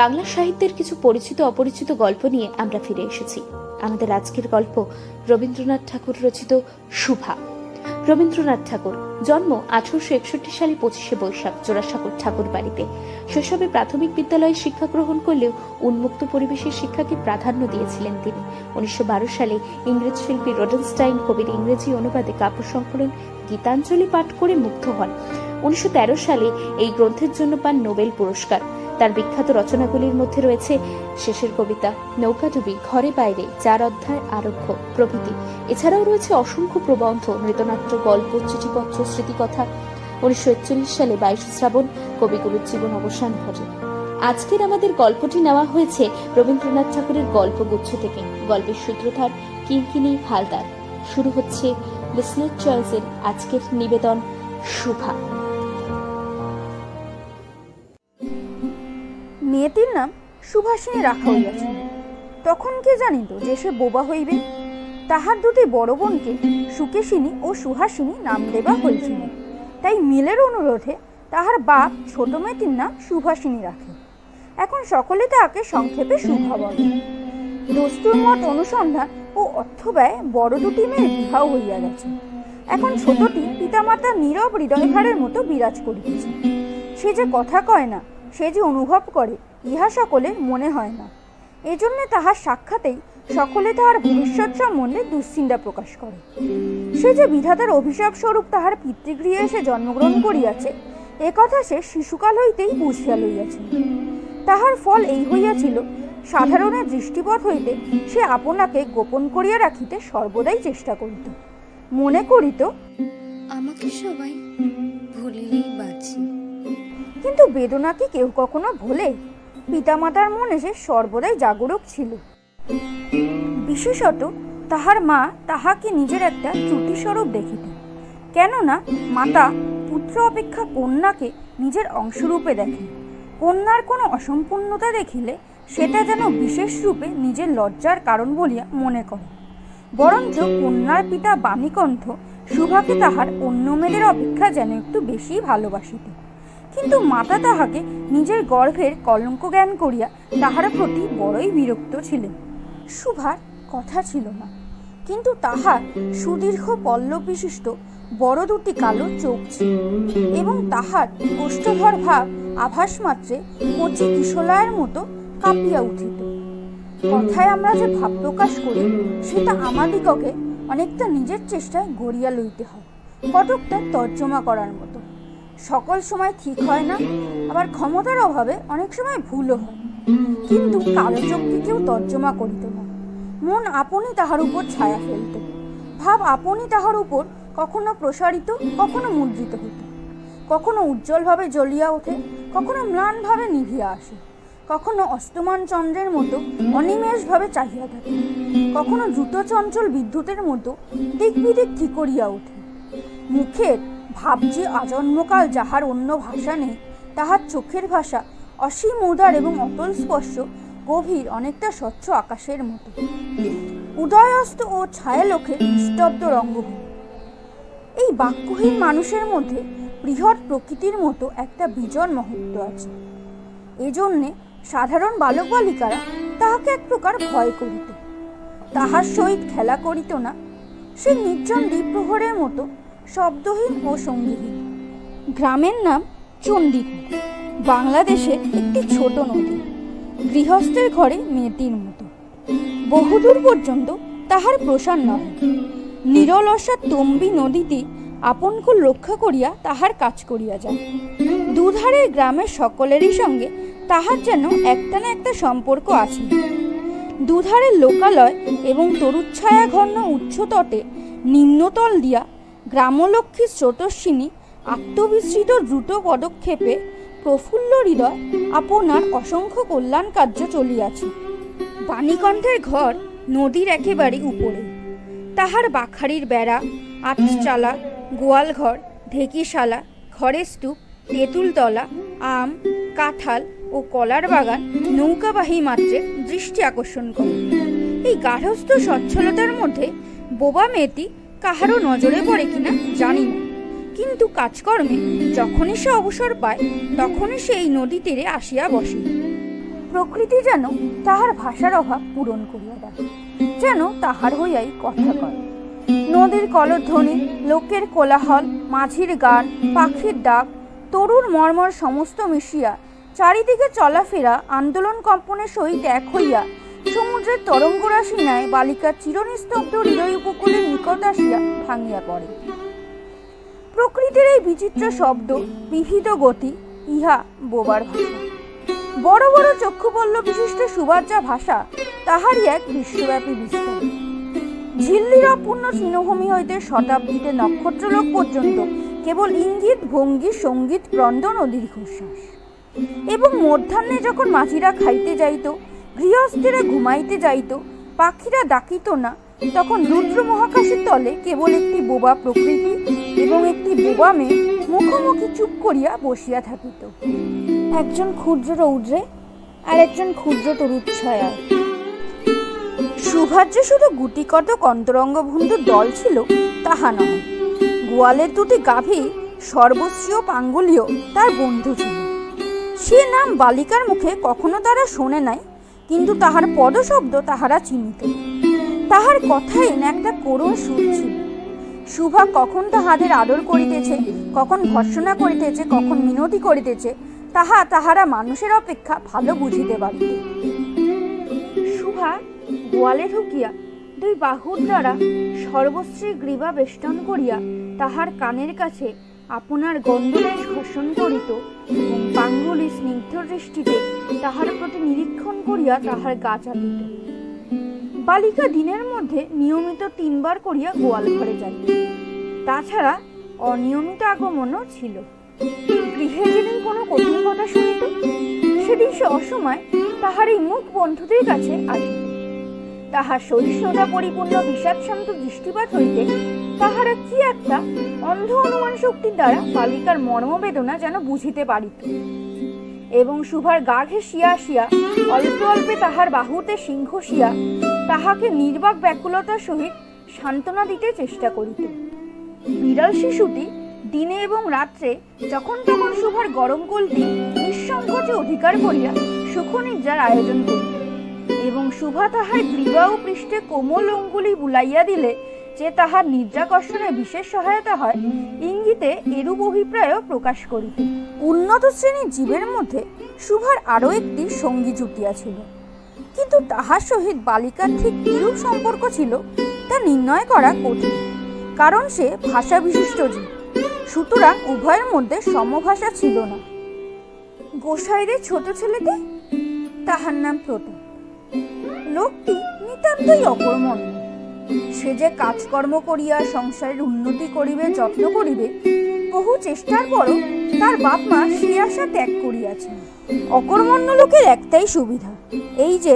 বাংলা সাহিত্যের কিছু পরিচিত অপরিচিত গল্প নিয়ে আমরা ফিরে এসেছি। আমাদের আজকের গল্প রবীন্দ্রনাথ ঠাকুর রচিত শুভা। রবীন্দ্রনাথ ঠাকুর জন্ম আঠারোশো একষট্টি সালে পঁচিশে বৈশাখ জোড়াসাঁকোর ঠাকুর বাড়িতে। শৈশবে প্রাথমিক বিদ্যালয়ে শিক্ষা গ্রহণ করলেও উন্মুক্ত পরিবেশের শিক্ষাকে প্রাধান্য দিয়েছিলেন তিনি। উনিশশো বারো সালে ইংরেজ শিল্পী রোডেনস্টাইন কবির ইংরেজি অনুবাদে কাব্য সংকলন, গীতাঞ্জলি পাঠ করে মুগ্ধ হন। উনিশশো তেরো সালে এই গ্রন্থের জন্য পান নোবেল পুরস্কার। তার বিখ্যাত রচনাগুলির মধ্যে রয়েছে শেষের কবিতা নৌকাডুবি ঘরে বাইরে, চার অধ্যায়, আরক্ষ, প্রভৃতি। এছাড়াও রয়েছে অসংখ্য প্রবন্ধ নৃতনাট্য গল্প, চিঠিপত্র, স্মৃতিকথা। উনিশশো একচল্লিশ সালে বাইশ শ্রাবণ, কবিগুরুর জীবন অবসান ঘটে। আজকের আমাদের গল্পটি নেওয়া হয়েছে রবীন্দ্রনাথ ঠাকুরের গল্পগুচ্ছ থেকে। গল্পের সূত্রধার কিঙ্কিনি হালদার। শুরু হচ্ছে লিসনার চয়েসের আজকের নিবেদন, শুভা। মেয়েটির নাম সুভাষিনী রাখা হইয়াছিল তখন কে জানিত যে সে বোবা হইবে? তাহার দুটি বড় বোনকে সুকেশিনী ও সুহাসিনী নাম দেবা হয়েছিল। তাই মিলের অনুরোধে তাহার বাপ ছোট মেয়েটির নাম সুভাষিনী রাখে। এখন সকলে তাহাকে সংক্ষেপে শুভা বলে দস্তুর মত অনুসন্ধান ও অর্থ ব্যয় বড় দুটি মেয়ের বিবাহ হইয়া গেছে। এখন ছোটটি পিতামাতার নীরব হৃদয়ভারের মতো বিরাজ করিতেছে। সে যে কথা কয় না সে যে অনুভব করে, ইহা সকলের মনে হয় না। এজন্য তাহার সাক্ষাতেই সকলে তাহার ভবিষ্যৎ সম্বন্ধে দুশ্চিন্তা প্রকাশ করে। সে যে বিধাতার অভিশাপ স্বরূপ তাহার পিতৃগৃহে এসে জন্মগ্রহণ করিয়াছে, এ কথা সে শিশুকাল হইতেই বুঝিয়া লইয়াছে। তাহার ফল এই হইয়াছিল সাধারণের দৃষ্টিপথ হইতে সে আপনাকে গোপন করিয়া রাখিতে সর্বদাই চেষ্টা করিত। মনে করিত, আমাকে সবাই ভুলিলেই বাঁচি। কিন্তু বেদনা কি কেউ কখনো ভোলে। পিতামাতার মনে সে সর্বদাই জাগরুক ছিল। বিশেষত তাহার মা তাহাকে নিজের একটা ত্রুটিস্বরূপ দেখিত কেননা মাতা পুত্র অপেক্ষা কন্যাকে নিজের অংশরূপে দেখে কন্যার কোনো অসম্পূর্ণতা দেখিলে সেটা যেন বিশেষ রূপে নিজের লজ্জার কারণ বলিয়া মনে করে। বরঞ্চ কন্যার পিতা বাণীকণ্ঠ সুভাকে তাহার অন্য মেয়েদের অপেক্ষা যেন একটু বেশি ভালোবাসিত কিন্তু মাতা তাহাকে নিজের গর্ভের কলঙ্ক জ্ঞান করিয়া তাহার প্রতি বড়ই বিরক্ত ছিলেন। সুভার কথা ছিল না। কিন্তু তাহার সুদীর্ঘ পল্লব বিশিষ্ট বড় দুটি কালো চোখ ছিল এবং তাহার কোষ্ঠধর ভাব আভাস মাত্রে কচি কিশোলয়ের মতো কাঁপিয়া উঠিত। কথায় আমরা যে ভাব প্রকাশ করি, সেটা আমাদিগকে অনেকটা নিজের চেষ্টায় গড়িয়া লইতে হয় কতকটা তর্জমা করার মতো। সকল সময় ঠিক হয় না, আবার ক্ষমতার অভাবে অনেক সময় ভুলও হয়। কিন্তু কালো চোখকে কেউ তর্জমা করিত না মন আপনি তাহার উপর ছায়া ফেলত। ভাব আপনি তাহার উপর কখনো প্রসারিত, কখনো মুদ্রিত হইত। কখনো উজ্জ্বলভাবে জ্বলিয়া ওঠে, কখনো ম্লানভাবে নিভিয়া আসে। কখনো অস্তমান চন্দ্রের মতো অনিমেষভাবে চাহিয়া থাকে। কখনো দ্রুত চঞ্চল বিদ্যুতের মতো দিক বিদিক ঠিক করিয়া ওঠে। মুখের ভাব যে আজন্মকাল যাহার অন্য ভাষা নেই, তাহার চোখের ভাষা অসীম উদার এবং অতল স্পর্শ, গভীর, অনেকটা স্বচ্ছ আকাশের মতো। উদয়স্ত ও ছায়ালোকের নিস্তব্ধ রঙ্গভূমি। এই বাক্যহীন মানুষের মধ্যে বৃহৎ প্রকৃতির মতো একটা বিজন মহত্ব আছে। এজন্যে সাধারণ বালক বালিকারা তাহাকে এক প্রকার ভয় করিত। তাহার সহিত খেলা করিত না, সে নির্জন দ্বীপ্রহরের মতো শব্দহীন ও সঙ্গীহীন গ্রামের নাম চণ্ডীপুর বাংলাদেশের একটি ছোট নদী। গৃহস্থের ঘরে মেয়েটির মতো। বহুদূর পর্যন্ত তাহার প্রসার নহে। নিরলসা তম্বি নদীতে আপনকুল রক্ষা করিয়া তাহার কাজ করিয়া যায়। দুধারের গ্রামের সকলেরই সঙ্গে তাহার যেন একটা না একটা সম্পর্ক আছে। দুধারের লোকালয় এবং তরুচ্ছায়া ঘর্ণ উচ্চতটে নিম্নতল দিয়া গ্রামলক্ষ্মী স্রোতস্বিনী আত্মবিস্মৃত দ্রুত পদক্ষেপে প্রফুল্ল হৃদয় আপনার অসংখ্য কল্যাণ কার্য চলিয়াছে। বাণীকণ্ঠের ঘর নদীর একেবারে উপরে। তাহার বাখারির বেড়া আটচালা গোয়ালঘর, ঢেকিশালা, ঘরের স্তূপ, তেঁতুলতলা, আম, কাঁঠাল ও কলার বাগান নৌকাবাহী মাত্রে দৃষ্টি আকর্ষণ করে। এই গার্হস্থ সচ্ছলতার মধ্যে বোবা মেয়েটি কাহারও নজরে পড়ে কিনা জানি না। কিন্তু কাজকর্মে যখনই সে অবসর পায়, তখনই সে এই নদী তীরে আসিয়া বসে। প্রকৃতি যেন তাহার ভাষার অভাব পূরণ করিয়া দেয়, যেন তাহার হইয়াই কথা কয়। নদীর কলধ্বনি, লোকের কোলাহল, মাঝির গান, পাখির ডাক, তরুর মর্মর সমস্ত মিশিয়া, চারিদিকে চলাফেরা, আন্দোলন কম্পনের সহিত এক হইয়া সমুদ্রের তরঙ্গরাশি ন্যায় বালিকার চিরনিস্তব্ধ হৃদয় উপকূলের নিকট আসিয়া ভাঙিয়া পড়ে। প্রকৃতির এই বিচিত্র শব্দ বিবিধ গতি, ইহা বোবার ভাষা। বড় বড় চক্ষুপল্ল বিশিষ্ট সুবার্যা ভাষা, তাহারই এক বিশ্বব্যাপী বিস্তার। ঝিল্লির অপূর্ণ তৃণভূমি হইতে শতাব্দীতে নক্ষত্রলোক পর্যন্ত কেবল ইঙ্গিত, ভঙ্গি, সংগীত ক্রন্দন ও দীর্ঘশ্বাস। এবং মধ্যাহ্নে যখন মাছিরা খাইতে যাইত গৃহস্থেরা ঘুমাইতে যাইত, পাখিরা ডাকিত না। তখন রুদ্র মহাকাশের তলে কেবল একটি বোবা প্রকৃতি এবং একটি বোবা মেয়ে মুখোমুখি চুপ করিয়া বসিয়া থাকিত। একজন ক্ষুদ্র রৌদ্রে আর একজন ক্ষুদ্র তরুচ্ছয়ায় সুভার যে শুধু গুটি কতক অন্তরঙ্গ বন্ধুর দল ছিল তাহা নয় গোয়ালের দুটি গাভী সর্বস্বীয় পাঙ্গুলিও তার বন্ধু ছিল। সে নাম বালিকার মুখে কখনো তারা শোনে নাই কিন্তু তাহার পদশব্দ তাহারা চিনিত। তাহার কথায় না একটা করুণ সুর ছিল। শুভা কখন তাহাদের আদর করিতেছে, কখন ভর্সনা করিতেছে, কখন মিনতি করিতেছে, তাহা তাহারা মানুষের অপেক্ষা ভালো বুঝিতে পারিত শুভা, গোয়ালে ঢুকিয়া দুই বাহুর দ্বারা সর্বশ্রী গ্রীবা বেষ্টন করিয়া তাহার কানের কাছে আপনার গন্ধদেশ ঘোষণ করিত এবং পাঙ্গুলি স্নিগ্ধ দৃষ্টিতে তাহার প্রতি নিরীক্ষণ করিয়া তাহার গা চাপিত। বালিকা দিনের মধ্যে নিয়মিত তিনবার করিয়া গোয়াল ঘরে যাইত তাছাড়া অনিয়মিত আগমনও ছিল। গৃহে যেদিন কোনো কঠিন কথা শুনিত, সেদিন সে অসময় তাহার এই মুখ বন্ধুদের কাছে আসিত। তাহার সহিষ্ণুতা পরিপূর্ণ বিষাদশান্ত দৃষ্টিপাত হইতে তাহারা কি একটা অন্ধ অনুমান শক্তির দ্বারা বালিকার মর্মবেদনা যেন বুঝিতে পারিত। এবং শুভার গা ঘেঁষিয়া আসিয়া অল্প অল্পে তাহার বাহুতে সিংহসিয়া তাহাকে নির্বাক ব্যাকুলতার সহিত সান্ত্বনা দিতে চেষ্টা করিত। বিড়াল শিশুটি দিনে এবং রাত্রে যখন তখন শুভার গরম কোলটি নিঃসংকোচে অধিকার করিয়া সুখনিদ্রার আয়োজন করিত। এবং শুভা তাহার গ্রীবা ও পৃষ্ঠে কোমল অঙ্গুলি বুলাইয়া দিলে যে তাহার নিদ্রাকর্ষণে বিশেষ সহায়তা হয়, ইঙ্গিতে এরূপ অভিপ্রায়ও প্রকাশ করিত। উন্নত শ্রেণির জীবের মধ্যে শুভার আরও একটি সঙ্গী জুটিয়াছিল কিন্তু তাহার সহিত বালিকার ঠিক কিরূপ সম্পর্ক ছিল, তা নির্ণয় করা কঠিন, কারণ সে ভাষা বিশিষ্ট জীব। সুতরাং উভয়ের মধ্যে সমভাষা ছিল না। গোসাইদের ছোট ছেলেটি, তাহার নাম প্রতাপ। লোকটি নিতান্তই অকর্মণ্য। সে যে কাজকর্ম করিয়া সংসারের উন্নতি করিবে, যত্ন করিবে, বহু চেষ্টার পরও তার বাপ মা সে আশা ত্যাগ করিয়াছেন অকর্মণ্য লোকের একটাই সুবিধা, এই যে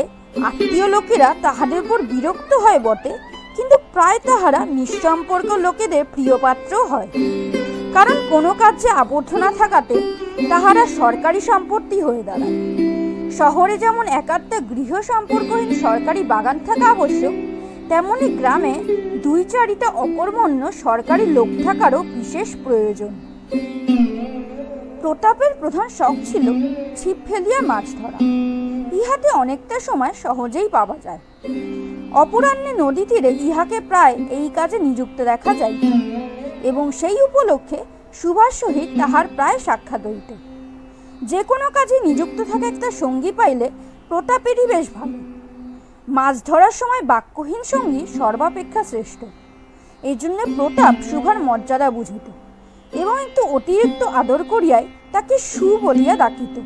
আত্মীয় লোকেরা তাহাদের উপর বিরক্ত হয় বটে, কিন্তু প্রায় তাহারা নিঃসম্পর্ক লোকেদের প্রিয়পাত্র হয়। কারণ কোনো কাজে আবদ্ধ না থাকাতে তাহারা সরকারি সম্পত্তি হয়ে দাঁড়ায়। শহরে যেমন একাত্তা গৃহ সম্পর্কহীন সরকারি বাগান থাকা আবশ্যক, তেমনি গ্রামে দুই চারিটা অকর্মণ্য সরকারি লোক থাকারও বিশেষ প্রয়োজন। প্রতাপের প্রধান শখ ছিল ছিপ ফেলিয়া মাছ ধরা। ইহাতে অনেকটা সময় সহজেই পাওয়া যায়। অপরাহ্নে নদী তীরে ইহাকে প্রায় এই কাজে নিযুক্ত দেখা যায় এবং সেই উপলক্ষে সুভাষ সহিত তাহার প্রায় সাক্ষাৎ হইত। যে কোনো কাজে নিযুক্ত থাকা একটা সঙ্গী পাইলে প্রতাপেরই বেশ ভালো। মাছ ধরার সময় বাক্যহীন সঙ্গী সর্বাপেক্ষা শ্রেষ্ঠ। এই জন্য প্রতাপ শুভার মর্যাদা বুঝিত এবং একটু অতিরিক্ত আদর করিয়াই তাকে সু বলিয়া ডাকিত।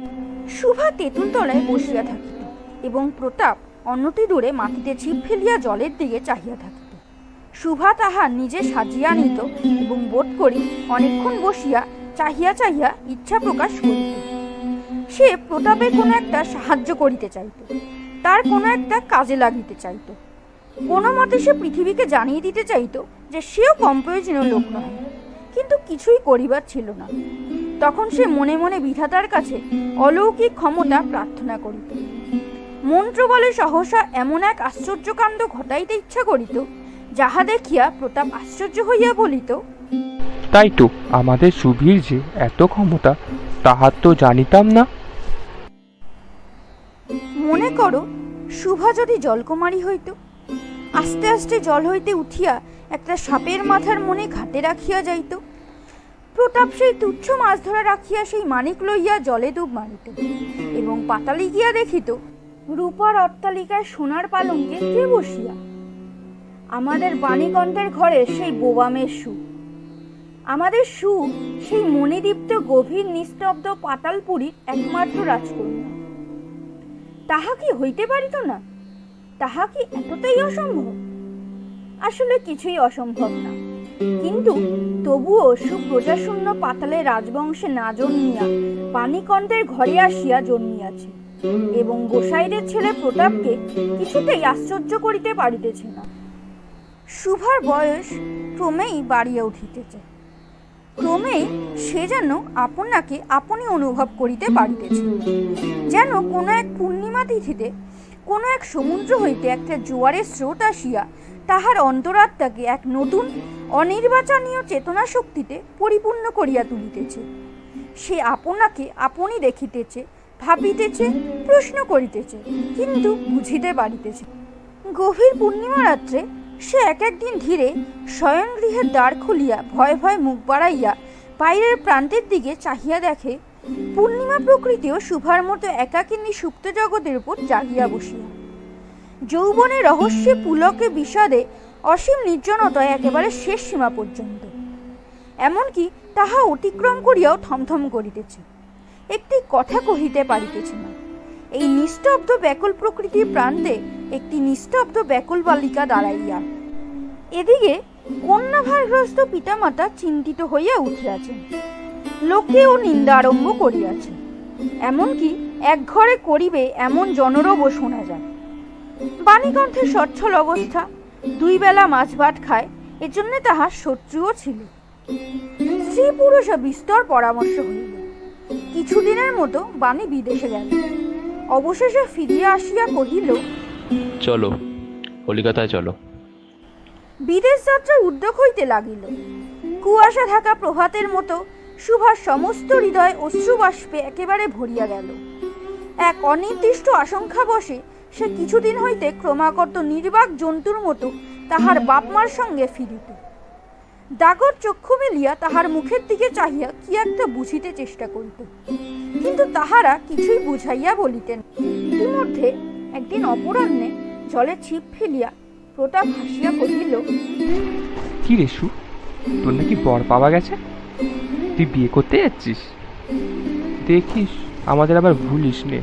শুভা তেঁতুল তলায় বসিয়া থাকিত এবং প্রতাপ অন্যটি দূরে মাটিতে ছিপ ফেলিয়া জলের দিকে চাহিয়া থাকিত। শুভা তাহা নিজে সাজিয়া নিত এবং বোধ করি অনেকক্ষণ বসিয়া চাহিয়া চাহিয়া ইচ্ছা প্রকাশ করিত। সে প্রতাপের কোনো একটা সাহায্য করিতে চাইত। তার কোনো একটা কাজে লাগিতে চাইত। কোনো মতে সে পৃথিবীকে জানিয়ে দিতে চাইত যে সেও কম প্রয়োজনীয় লোক নয়। কিন্তু কিছুই করিবার ছিল না। তখন সে মনে মনে বিধাতার কাছে অলৌকিক ক্ষমতা প্রার্থনা করিত। মন্ত্র বলে সহসা এমন এক আশ্চর্যকাণ্ড ঘটাইতে ইচ্ছা করিত, যাহা দেখিয়া প্রতাপ আশ্চর্য হইয়া বলিত তাই তো আমাদের সুবীর যে এত ক্ষমতা তাহার তো জানিতাম না। মনে করো, শুভা যদি জলকুমারী হইতো, আস্তে আস্তে জল হইতে উঠিয়া একটা সাপের মাথার মনে ঘাটে রাখিয়া যাইত। প্রতাপ সেই তুচ্ছ মাছ ধরা রাখিয়া সেই মানিক লইয়া জলে ডুব মারিত এবং পাতালে গিয়া দেখিত, রূপার অট্টালিকায় সোনার পালঙ্কে কে বসিয়া? আমাদের বাণীকণ্ঠের ঘরে সেই বোবামের সু আমাদের সু সেই মণিদীপ্ত গভীর নিস্তব্ধ পাতালপুরীর একমাত্র রাজকন্যা। তাহা কি হইতে পারিত না? তাহা কি এতটাই অসম্ভব? আসলে কিছুই অসম্ভব না। কিন্তু তবুও সুপ্রজাশূন্য পাতালে রাজবংশে না জন্মিয়া পানিকণ্ঠের ঘরে আসিয়া জন্মিয়াছে এবং গোসাইদের ছেলে প্রতাপকে কিছুতেই আশ্চর্য করিতে পারিতেছে না। শুভার বয়স ক্রমেই বাড়িয়া উঠিতেছে। ক্রমেই সে যেন আপনাকে আপনি অনুভব করিতে পারিতেছে। যেন কোনো এক পূর্ণিমা তিথিতে, কোনো এক সমুদ্র হইতে একটা জোয়ারের স্রোত আসিয়া তাহার অন্তরাত্মাকে এক নতুন, অনির্বাচনীয় চেতনা শক্তিতে পরিপূর্ণ করিয়া তুলিতেছে। সে আপনাকে আপনি দেখিতেছে, ভাবিতেছে, প্রশ্ন করিতেছে, কিন্তু বুঝিতে পারিতেছে। গভীর পূর্ণিমা রাত্রে সে এক একদিন ধীরে শয়ন গৃহের দ্বার খুলিয়া ভয় ভয় মুখ বাড়াইয়া বাইরের প্রান্তের দিকে চাহিয়া দেখে, পূর্ণিমা প্রকৃতিও শুভার মতো একাকিনী সুপ্ত জগতের উপর জাগিয়া বসিয়া। যৌবনে রহস্যে পুলকে বিষাদে অসীম নির্জনতায় একেবারে শেষ সীমা পর্যন্ত। এমনকি তাহা অতিক্রম করিয়াও থমথম করিতেছে। একটি কথা কহিতে পারিতেছে না। এই নিস্তব্ধ ব্যাকুল প্রকৃতির প্রান্তে একটি নিস্তব্ধ ব্যাকুল বালিকা দাঁড়াইয়া এদিকে কন্যাভারগ্রস্ত পিতামাতা চিন্তিত হইয়া উঠিয়াছেন। লোকেও নিন্দা আরম্ভ করিয়াছে এমনকি এক ঘরে করিবে এমন জনরবও শোনা যায়। বাণীকণ্ঠের সচ্ছল অবস্থা, দুই বেলা মাছ ভাত খায়, এজন্য তাহার শত্রুও ছিল। স্ত্রী পুরুষ বিস্তর পরামর্শ হইল। কিছুদিনের মতো বাণী বিদেশে গেল। অবশেষে ফিরিয়া আসিয়া কহিল, চলো, কলিকাতায় চলো। বিদেশ যাত্রার উদ্যোগ হইতে লাগিল। কুয়াশা ঢাকা প্রভাতের মতো সুভাষ সমস্ত হৃদয় অশ্রুবাষ্পে একেবারে ভরিয়া গেল। এক অনির্দিষ্ট আশঙ্কা বসে সে কিছুদিন হইতে ক্রমাগত নির্বাক জন্তুর মতো তাহার বাপমার সঙ্গে ফিরিত। দাগর চক্ষু মেলিয়া তাহার মুখের দিকে চাহিয়া কি একটা বুঝিতে চেষ্টা করিত। কিন্তু তাহারা কিছুই বুঝাইয়া বলিতেন ইতিমধ্যে একদিন অপরাহ্নে জলে ছিপ ফেলিয়া প্রতাপ হাসিয়া কহিল কি রে সু তোর নাকি বর পাওয়া গেছে? তুই বিয়ে করতে যাচ্ছিস? দেখিস আমাদের আবার ভুলিস নে।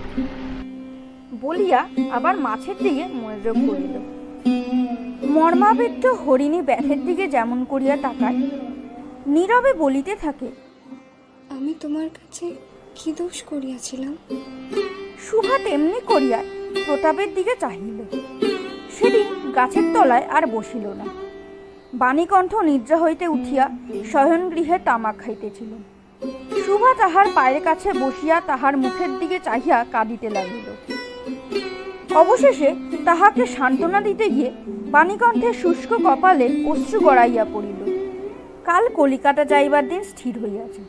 বলিয়া আবার মাছের দিকে মনোযোগ করিল। মর্মাবেদ্য হরিণী ব্যাথের দিকে যেমন করিয়া তাকায় নীরবে বলিতে থাকে আমি তোমার কাছে কি দোষ করিয়াছিলাম? শুভা তেমনি করিয়া প্রতাপের দিকে চাহিল। গাছের তলায় আর বসিল না। বাণীকণ্ঠ নিদ্রা হইতে উঠিয়া শয়নগৃহে তামাক খাইতেছিল। শুভা তাহার পায়ের কাছে বসিয়া তাহার মুখের দিকে চাহিয়া কাঁদিতে লাগিল। অবশেষে তাহাকে সান্ত্বনা দিতে গিয়ে বাণীকণ্ঠের শুষ্ক কপালে অশ্রু গড়াইয়া পড়িল। কাল কলিকাতা যাইবার দিন স্থির হইয়াছে।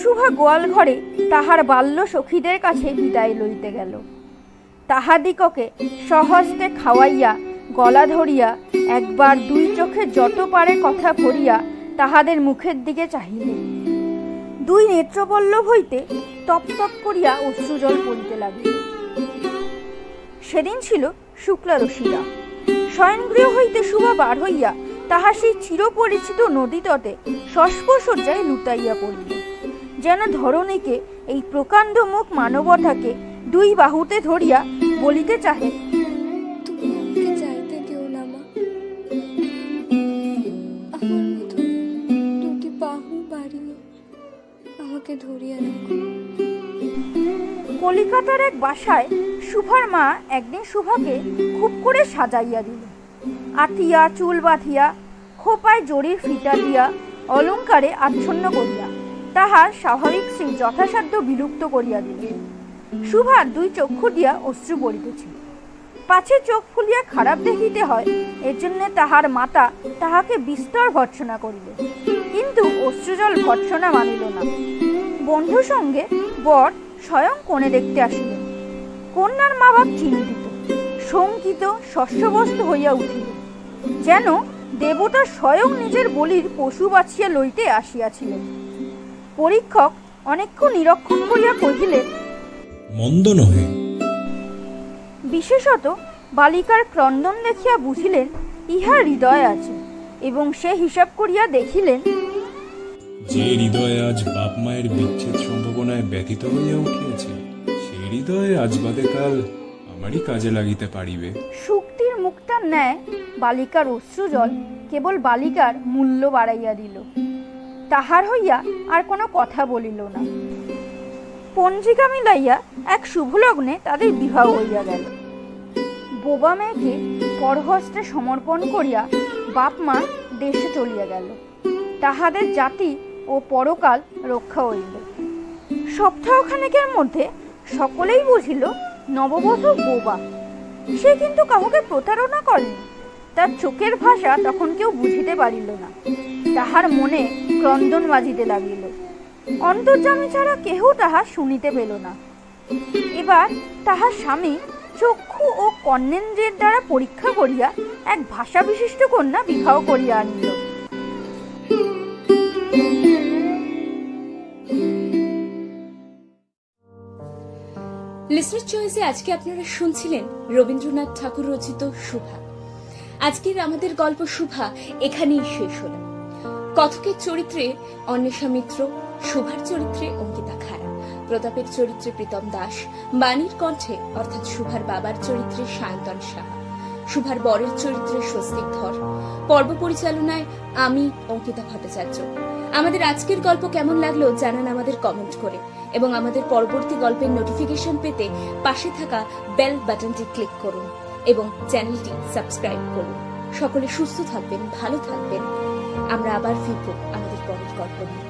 শুভা গোয়াল ঘরে তাহার বাল্য সখীদের কাছে বিদায় লইতে গেল। তাহাদিগকে সহস্তে খাওয়াইয়া, গলা ধরিয়া, একবার দুই চোখে যত পারে কথা ভরিয়া তাহাদের মুখের দিকে চাহিল দুই নেত্রপল্লব হইতে তপ তপ করিয়া অশ্রুজল পড়িতে লাগিল সেদিন ছিল শুক্লাদশীরা শয়নগৃহ হইতে শুভা বার হইয়া তাহা সেই চিরপরিচিত নদী তটে লুটাইয়া পড়িল। যেন ধরণীকে এই প্রকাণ্ড মুখ মানবতাকে দুই বাহুতে ধরিয়া বলিতে চাহে। তুমি দিও না মা। আমার মতো দুটি বাহু বাড়িয়ে আমাকে ধরিয়া রাখো। কলিকাতার এক বাসায় শুভার মা একদিন শুভাকে খুব করে সাজাইয়া দিল। আটিয়া চুল বাঁধিয়া খোপায় জরির ফিটা দিয়া অলঙ্কারে আচ্ছন্ন করিয়া তাহার স্বাভাবিক সেই যথাসাধ্য বিলুপ্ত করিয়া দিল শুভার দুই চক্ষু দিয়া অশ্রু পড়িতেছিল পাছে চোখ ফুলিয়া খারাপ দেখিতে হয় এর জন্য তাহার মাতা তাহাকে বিস্তর ভর্ৎসনা করিল কিন্তু অশ্রুজল ভর্ৎসনা মানিল না। বন্ধু সঙ্গে বর স্বয়ং কোণে দেখতে আসিলেন। কন্যার মা বাপ চিন্তিত, শঙ্কিত, শস্যবস্ত হইয়া উঠিল। যেন দেবতা স্বয়ং নিজের বলির পশু বাছিয়া লইতে আসিয়াছিলেন। পরীক্ষক অনেকক্ষণ নিরক্ষণ করিয়া কহিলেন মন্দ নহে বিশেষত বালিকার ক্রন্দন দেখিয়া বুঝিলেন ইহা হৃদয় আছে এবং সে হিসাব করিয়া দেখিলেন যে হৃদয়ে আজ বাপ মায়ের বিচ্ছেদ সম্ভাবনায় ব্যথিত হইয়া উঠিয়াছে সেই হৃদয়ে আজ বাদে কাল আমারই কাজে লাগিতে পারিবে। শুক্তির মুক্তার ন্যায় বালিকার অশ্রুজল কেবল বালিকার মূল্য বাড়াইয়া দিল। তাহার হইয়া আর কোনো কথা বলিল না। পঞ্জিকা মিলাইয়া এক শুভলগ্নে তাদের বিবাহ হইয়া গেল। বোবা মেয়েকে পরহস্তে সমর্পণ করিয়া বাপ মা দেশে চলিয়া গেল। তাহাদের জাতি ও পরকাল রক্ষা হইল। সপ্তাহখানেকের মধ্যে সকলেই বুঝিল, নববধূ বোবা। সে কিন্তু কাউকে প্রতারণা করেনি। তার চোখের ভাষা তখন কেউ বুঝিতে পারিল না। তাহার মনে ক্রন্দন বাজিতে লাগিল। অন্তর্জামী ছাড়া কেহ তাহা শুনিতে পেল না। এবার তাহার স্বামী চক্ষু ও কর্ণেন্দ্রের দ্বারা পরীক্ষা করিয়া এক ভাষা বিশিষ্ট কন্যা বিবাহ করিয়া আনিল। লিসনার চয়েসে আজকে আপনারা শুনছিলেন রবীন্দ্রনাথ ঠাকুর রচিত শুভা আজকের আমাদের গল্প শুভা এখানেই শেষ হলো। কথকের চরিত্রে অন্বেষা মিত্র শুভার চরিত্রে অঙ্কিতা খাড়া। প্রতাপের চরিত্রে প্রীতম দাস, বাণীর কণ্ঠে অর্থাৎ শুভার বাবার চরিত্রে সায়ন্তন সাহা শুভার বরের চরিত্রে স্বস্তিক ধর, পর্ব পরিচালনায় আমি অঙ্কিতা ভট্টাচার্য। আমাদের আজকের গল্প কেমন লাগল জানান আমাদের কমেন্ট করে এবং আমাদের পরবর্তী গল্পের নোটিফিকেশন পেতে পাশে থাকা বেল বাটনটি ক্লিক করুন এবং চ্যানেলটি সাবস্ক্রাইব করুন। সকলে সুস্থ থাকবেন, ভালো থাকবেন। আমরা আবার ফিরব আমাদের পরের গল্প নিয়ে।